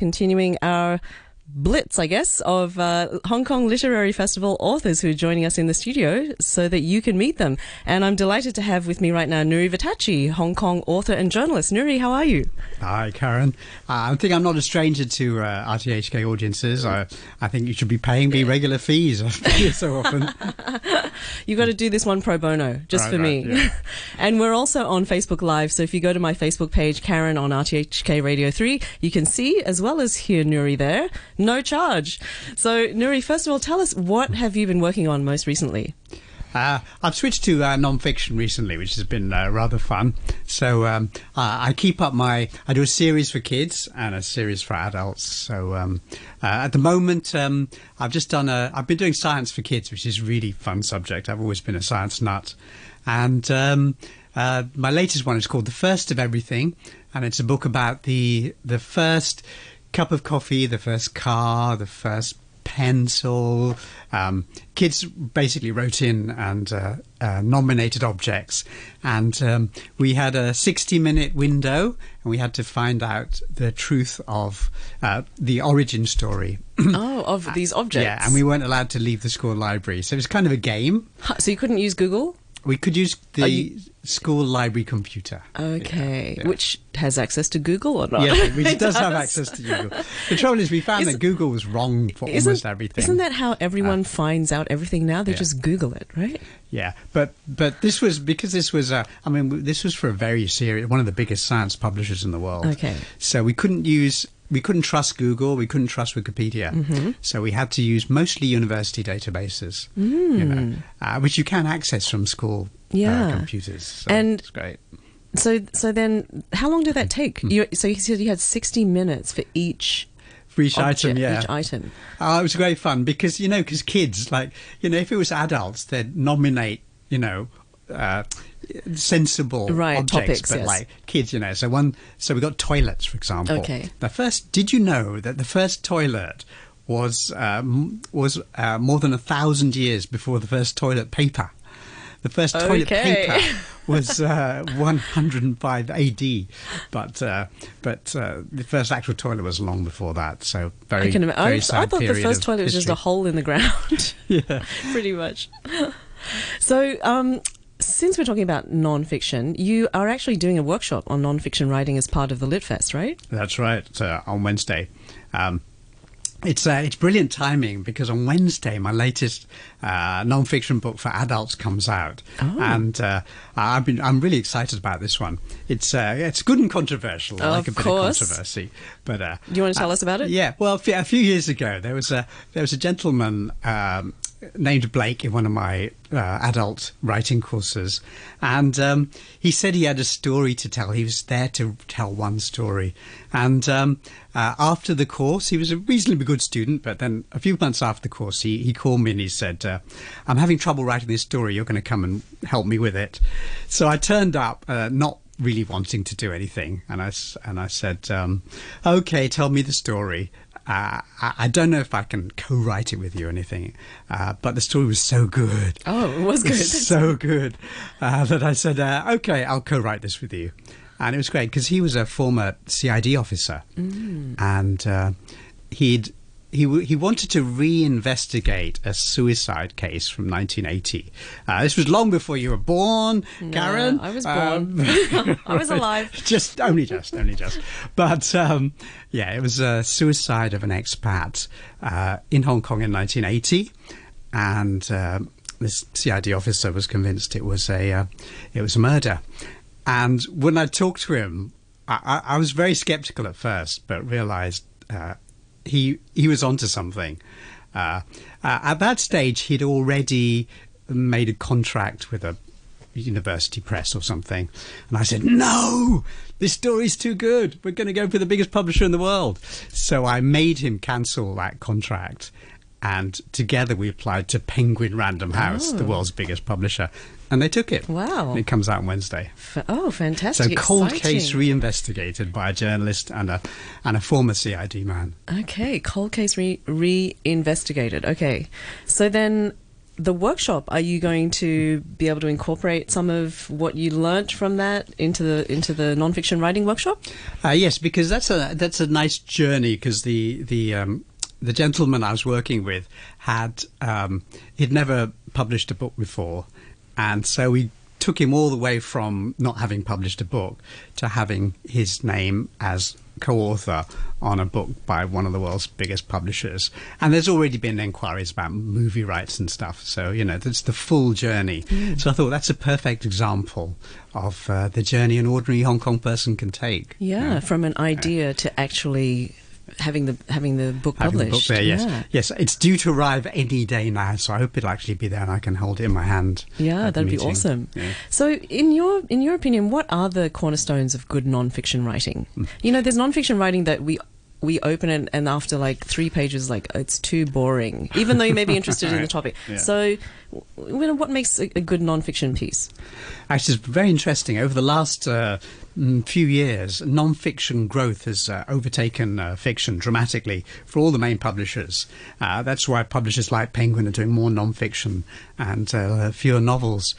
continuing our blitz, I guess, of uh, Hong Kong Literary Festival authors who are joining us in the studio so that you can meet them. And I'm delighted to have with me right now Nury Vittachi, Hong Kong author and journalist. Nury, how are you? Hi, Karen. Uh, I think I'm not a stranger to uh, RTHK audiences. I, I think you should be paying me regular fees so often. You've got to do this one pro bono, just Right, for right, me. yeah. and we're also on Facebook Live. So if you go to my Facebook page, Karen on RTHK Radio 3, you can see as well as hear Nury there. No charge. So, Nury, first of all, tell us what have you been working on most recently? Uh, I've switched to uh, non-fiction recently, which has been uh, rather fun. So um, I keep up my. I do a series for kids and a series for adults. So um, uh, at the moment, um, I've just done a. I've been doing science for kids, which is a really fun subject. I've always been a science nut, and um, uh, my latest one is called "The First of Everything," and it's a book about the the first cup of coffee, the first car, the first pencil. Um, kids basically wrote in and uh, uh, nominated objects, and um, we had a 60-minute window, and we had to find out the truth of uh, the origin story. oh, of these objects. Yeah, and we weren't allowed to leave the school library, so it was kind of a game. So you couldn't use Google? We could use the you- school library computer. Okay. Yeah, yeah. Which has access to Google or not? Yeah, which It does, have access to Google. The trouble is, we found Is- that Google was wrong for almost everything. isn't that how everyone uh, finds out everything now? They Yeah. just Google it, right? Yeah, but but this was because this was a, I mean this was for a very serious one of the biggest science publishers in the world. Okay. So we couldn't use we couldn't trust Google, we couldn't trust Wikipedia. Mm-hmm. So we had to use mostly university databases, you know, uh, which you can access from school Mm. Yeah. uh, computers. So And- it's great. So, so then, how long did that Hmm. take? You, so you said you had sixty minutes for each For each object, item, yeah. each item. Oh, it was great fun because you know, because kids like you know, if it was adults, they'd nominate you know. Uh, sensible Right, objects, topics, but yes. like kids, you know. So one, so we got toilets, for example. Okay. The first, did you know that the first toilet was um, was uh, more than a thousand years before the first toilet paper? The first toilet Okay. paper was uh, 105 AD, but uh, but uh, the first actual toilet was long before that. So very, I can imagine. I, very I sad thought the first toilet was just a hole in the ground, Yeah. pretty much. So, um, since we're talking about non-fiction, you are actually doing a workshop on non-fiction writing as part of the Litfest, right? That's right. Uh, on Wednesday. Um, it's uh, it's brilliant timing because on Wednesday my latest uh, non-fiction book for adults comes out, Oh. and uh, I've been I'm really excited about this one. It's uh, it's good and controversial. I Of like a bit course. of controversy, but uh, Do you want to tell us about it? yeah, well, a few, a few years ago, there was a there was a gentleman um, named Blake in one of my uh, adult writing courses, and um, he said he had a story to tell. He was there to tell one story, and um, uh, after the course, he was a reasonably good student. But then, a few months after the course, he he called me and he said, uh, "I'm having trouble writing this story. You're going to come and help me with it." So I turned up, uh, not really wanting to do anything, and I and I said, um, "Okay, tell me the story." Uh, I, I don't know if I can co-write it with you or anything, uh, but the story was so good. Oh, it was It good. so good uh, that I said, uh, "Okay, I'll co-write this with you," and it was great because he was a former CID officer, and uh, he'd. He, w- he wanted to reinvestigate a suicide case from 1980. Uh, this was long before you were born, Karen. I was Um, born. I was alive. Just only just, only just. But um, yeah, it was a suicide of an expat uh, in Hong Kong in 1980, and um this CID officer was convinced it was a uh, it was a murder. And when I talked to him, I, I, I was very skeptical at first, but realised uh, he he was onto something. Uh, uh, at that stage, he'd already made a contract with a university press or something. And I said, no, this story's too good. We're going to go for the biggest publisher in the world. So I made him cancel that contract. And together we applied to Penguin Random House, the world's biggest publisher. And they took it. Wow. And it comes out on Wednesday. F- Oh, fantastic! So cold Exciting. case reinvestigated by a journalist and a and a former CID man. Okay, cold case re- reinvestigated. Okay, so then the workshop, are you going to be able to incorporate some of what you learnt from that into the into the nonfiction writing workshop? Uh, yes, because that's a that's a nice journey. Because the the um, the gentleman I was working with had um, he'd never published a book before, and so we took him all the way from not having published a book to having his name as co-author on a book by one of the world's biggest publishers. And there's already been inquiries about movie rights and stuff. So, you know, that's the full journey. Mm. So I thought that's a perfect example of uh, the journey an ordinary Hong Kong person can take. Yeah, from an idea to actually having the having the book having published. The book there, yes, yeah. yes, it's due to arrive any day now, so I hope it'll actually be there and I can hold it in my hand. Yeah, that'd be awesome. Yeah. So, in your in your opinion, what are the cornerstones of good nonfiction writing? Mm. You know, there's nonfiction writing that we we open it and after like three pages like it's too boring even though you may be interested right. in the topic yeah. so what makes a, a, good non-fiction piece actually it's very interesting over the last uh, mm, few years non-fiction growth has uh, overtaken uh, fiction dramatically for all the main publishers uh, that's why publishers like penguin are doing more non-fiction and uh, fewer novels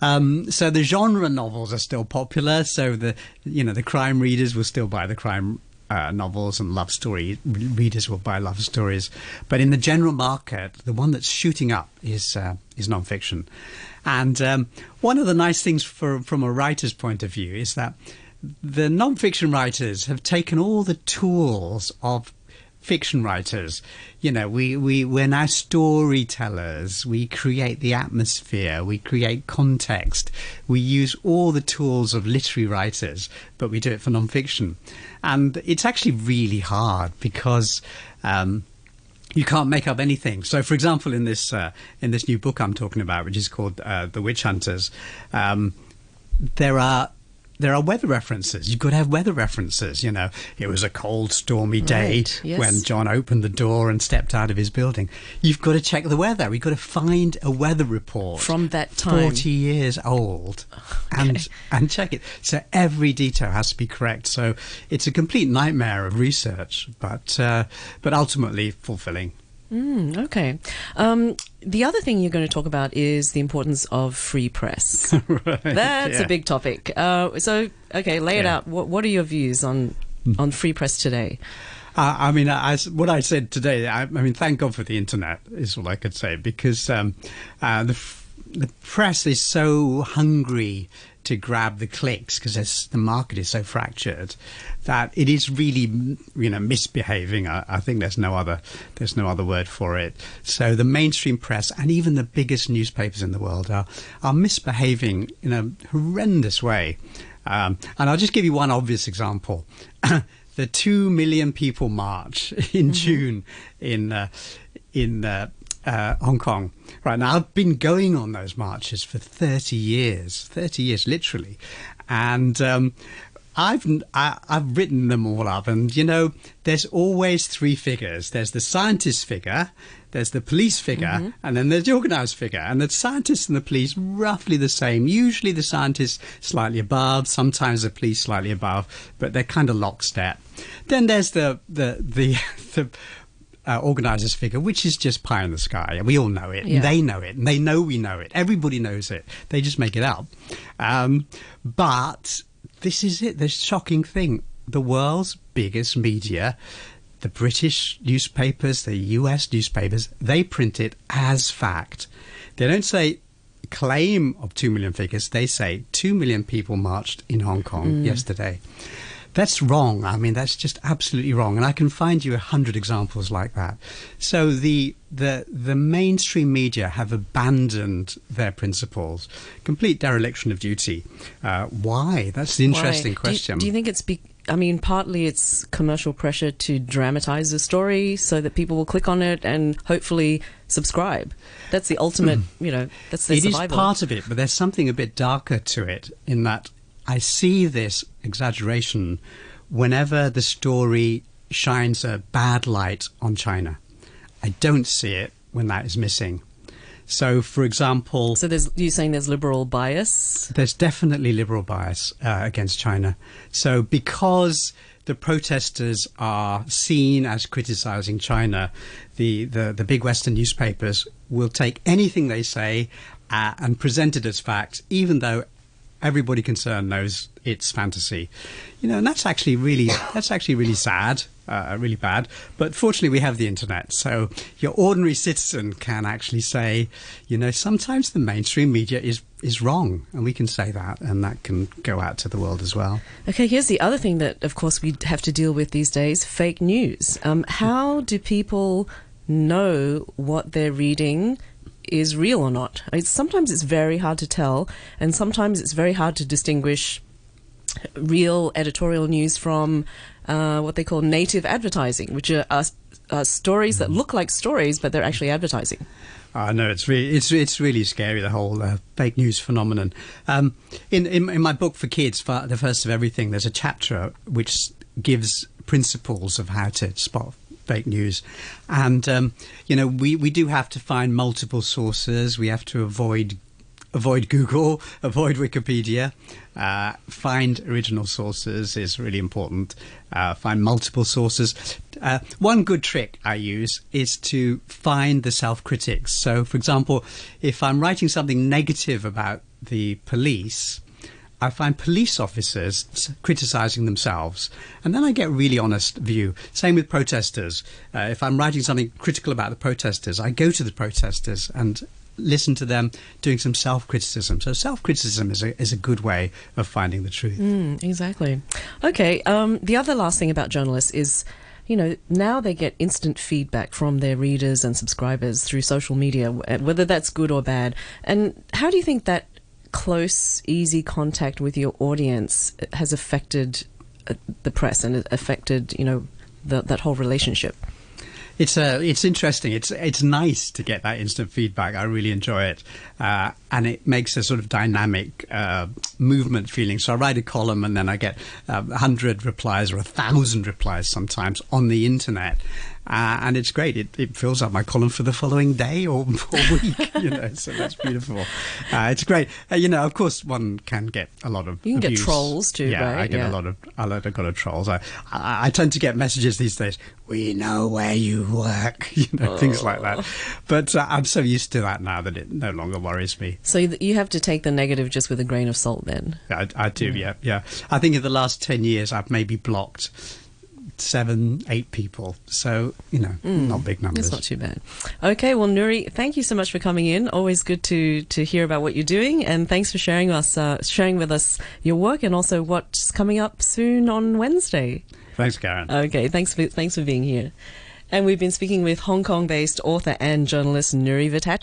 um, so the genre novels are still popular. So the you know the crime readers will still buy the crime uh, novels and love story readers will buy love stories, but in the general market, the one that's shooting up is uh, is nonfiction. And um, one of the nice things for, from a writer's point of view is that the nonfiction writers have taken all the tools of fiction writers. You know, we, we, we're now storytellers. We create the atmosphere. We create context. We use all the tools of literary writers, but we do it for nonfiction. And it's actually really hard because. Um, you can't make up anything. So, for example, in this uh, in this new book I'm talking about, which is called uh, The Witch Hunters, um, there are there are weather references. You've got to have weather references. You know, it was a cold, stormy day right, yes. when John opened the door and stepped out of his building. You've got to check the weather. We've got to find a weather report from that time, forty years old, okay. and and check it. So every detail has to be correct. So it's a complete nightmare of research, but uh, but ultimately fulfilling. Mm, okay. Um, the other thing you're going to talk about is the importance of free press. right, That's yeah. a big topic. Uh, so, okay, lay it yeah. out. What, what, are your views on on free press today? Uh, I mean, I, what I said today. I, I, mean, thank God for the internet is all I could say because um, uh, the the press is so hungry to grab the clicks because the market is so fractured that it is really you know misbehaving. I, I, think there's no other there's no other word for it. So the mainstream press and even the biggest newspapers in the world are are misbehaving in a horrendous way. Um, and I'll just give you one obvious example. the two million people march in mm-hmm. June in uh, in uh, uh, Hong Kong. Right now, I've been going on those marches for 30 years, 30 years literally. And um, I've I, have i have written them all up, and you know, there's always three figures. There's the scientist figure, there's the police figure, mm-hmm. and then there's the organised figure. And the scientists and the police roughly the same. Usually the scientists slightly above, sometimes the police slightly above, but they're kind of lockstep. Then there's the the the, the uh, organisers figure, which is just pie in the sky. We all know it. Yeah. They know it. And they know we know it. Everybody knows it. They just make it up. Um, but this is it. The shocking thing. The world's biggest media, the British newspapers, the US newspapers, they print it as fact. They don't say claim of 2 million figures. They say 2 million people marched in Hong Kong mm. yesterday. That's wrong. I mean, that's just absolutely wrong. And I can find you a hundred examples like that. So the the the mainstream media have abandoned their principles, complete dereliction of duty. Uh, why? That's the interesting why? question. Do you, do you, think it's be- I mean, partly it's commercial pressure to dramatize the story so that people will click on it and hopefully subscribe. That's the ultimate, you know, that's the It survival. is part of it, but there's something a bit darker to it in that I see this exaggeration whenever the story shines a bad light on China. I don't see it when that is missing. So, for example, so there's you saying there's liberal bias? There's definitely liberal bias uh, against China. So, because the protesters are seen as criticizing China, the, the, the big Western newspapers will take anything they say uh, and present it as fact, even though everybody concerned knows it's fantasy. You know, and that's actually really that's actually really sad, uh, really bad. But fortunately, we have the internet, so your ordinary citizen can actually say, you know, sometimes the mainstream media is is wrong, and we can say that, and that can go out to the world as well. Okay, here's the other thing that, of course, we have to deal with these days: fake news. Um, how do people know what they're reading? Is real or not. It's, sometimes it's very hard to tell, and sometimes it's very hard to distinguish real editorial news from uh, what they call native advertising, which are, are, are stories that look like stories, but they're actually advertising. I uh, know it's really it's it's really scary the whole uh, fake news phenomenon. Um, in, in, in my book for kids, for the first of everything, there's a chapter which gives principles of how to spot fake news. And, um, you know, we, we do have to find multiple sources. We have to avoid avoid Google, avoid Wikipedia. Uh, find original sources is really important. Uh, find multiple sources. Uh, one good trick I use is to find the self critics. So, for example, if I'm writing something negative about the police, I find police officers criticizing themselves, and then I get a really honest view. Same with protesters. Uh, if I'm writing something critical about the protesters, I go to the protesters and listen to them doing some self criticism. So, self criticism is a, is a good way of finding the truth. Mm, exactly. Okay, um, the other last thing about journalists is you know, now they get instant feedback from their readers and subscribers through social media, whether that's good or bad. And how do you think that close, easy contact with your audience has affected uh, the press and affected, you know, the, that whole relationship? It's uh, it's interesting. It's it's nice to get that instant feedback. I really enjoy it, uh, and it makes a sort of dynamic uh, movement feeling. So I write a column, and then I get uh, a hundred replies or a thousand replies sometimes on the internet, uh, and it's great. It, it, fills up my column for the following day or, or week, you know. So that's beautiful. Uh, it's great. Uh, you know, of course, one can get a lot of. You can abuse. get trolls too, yeah, right? I get yeah. a lot of a lot, of, lot of trolls. I, I, I tend to get messages these days. We know where you work, you know, oh. things like that. But uh, I'm so used to that now that it no longer worries me. So you have to take the negative just with a grain of salt, then. I, I do, mm. yeah, yeah. I think in the last ten years, I've maybe blocked seven, eight people. So, you know, mm, not big numbers. It's not too bad. Okay, well, Nury, thank you so much for coming in. Always good to, to hear about what you're doing. And thanks for sharing us, uh, sharing with us your work and also what's coming up soon on Wednesday. Thanks, Karen. Okay, thanks for, thanks for being here. And we've been speaking with Hong Kong based author and journalist Nury Vittachi.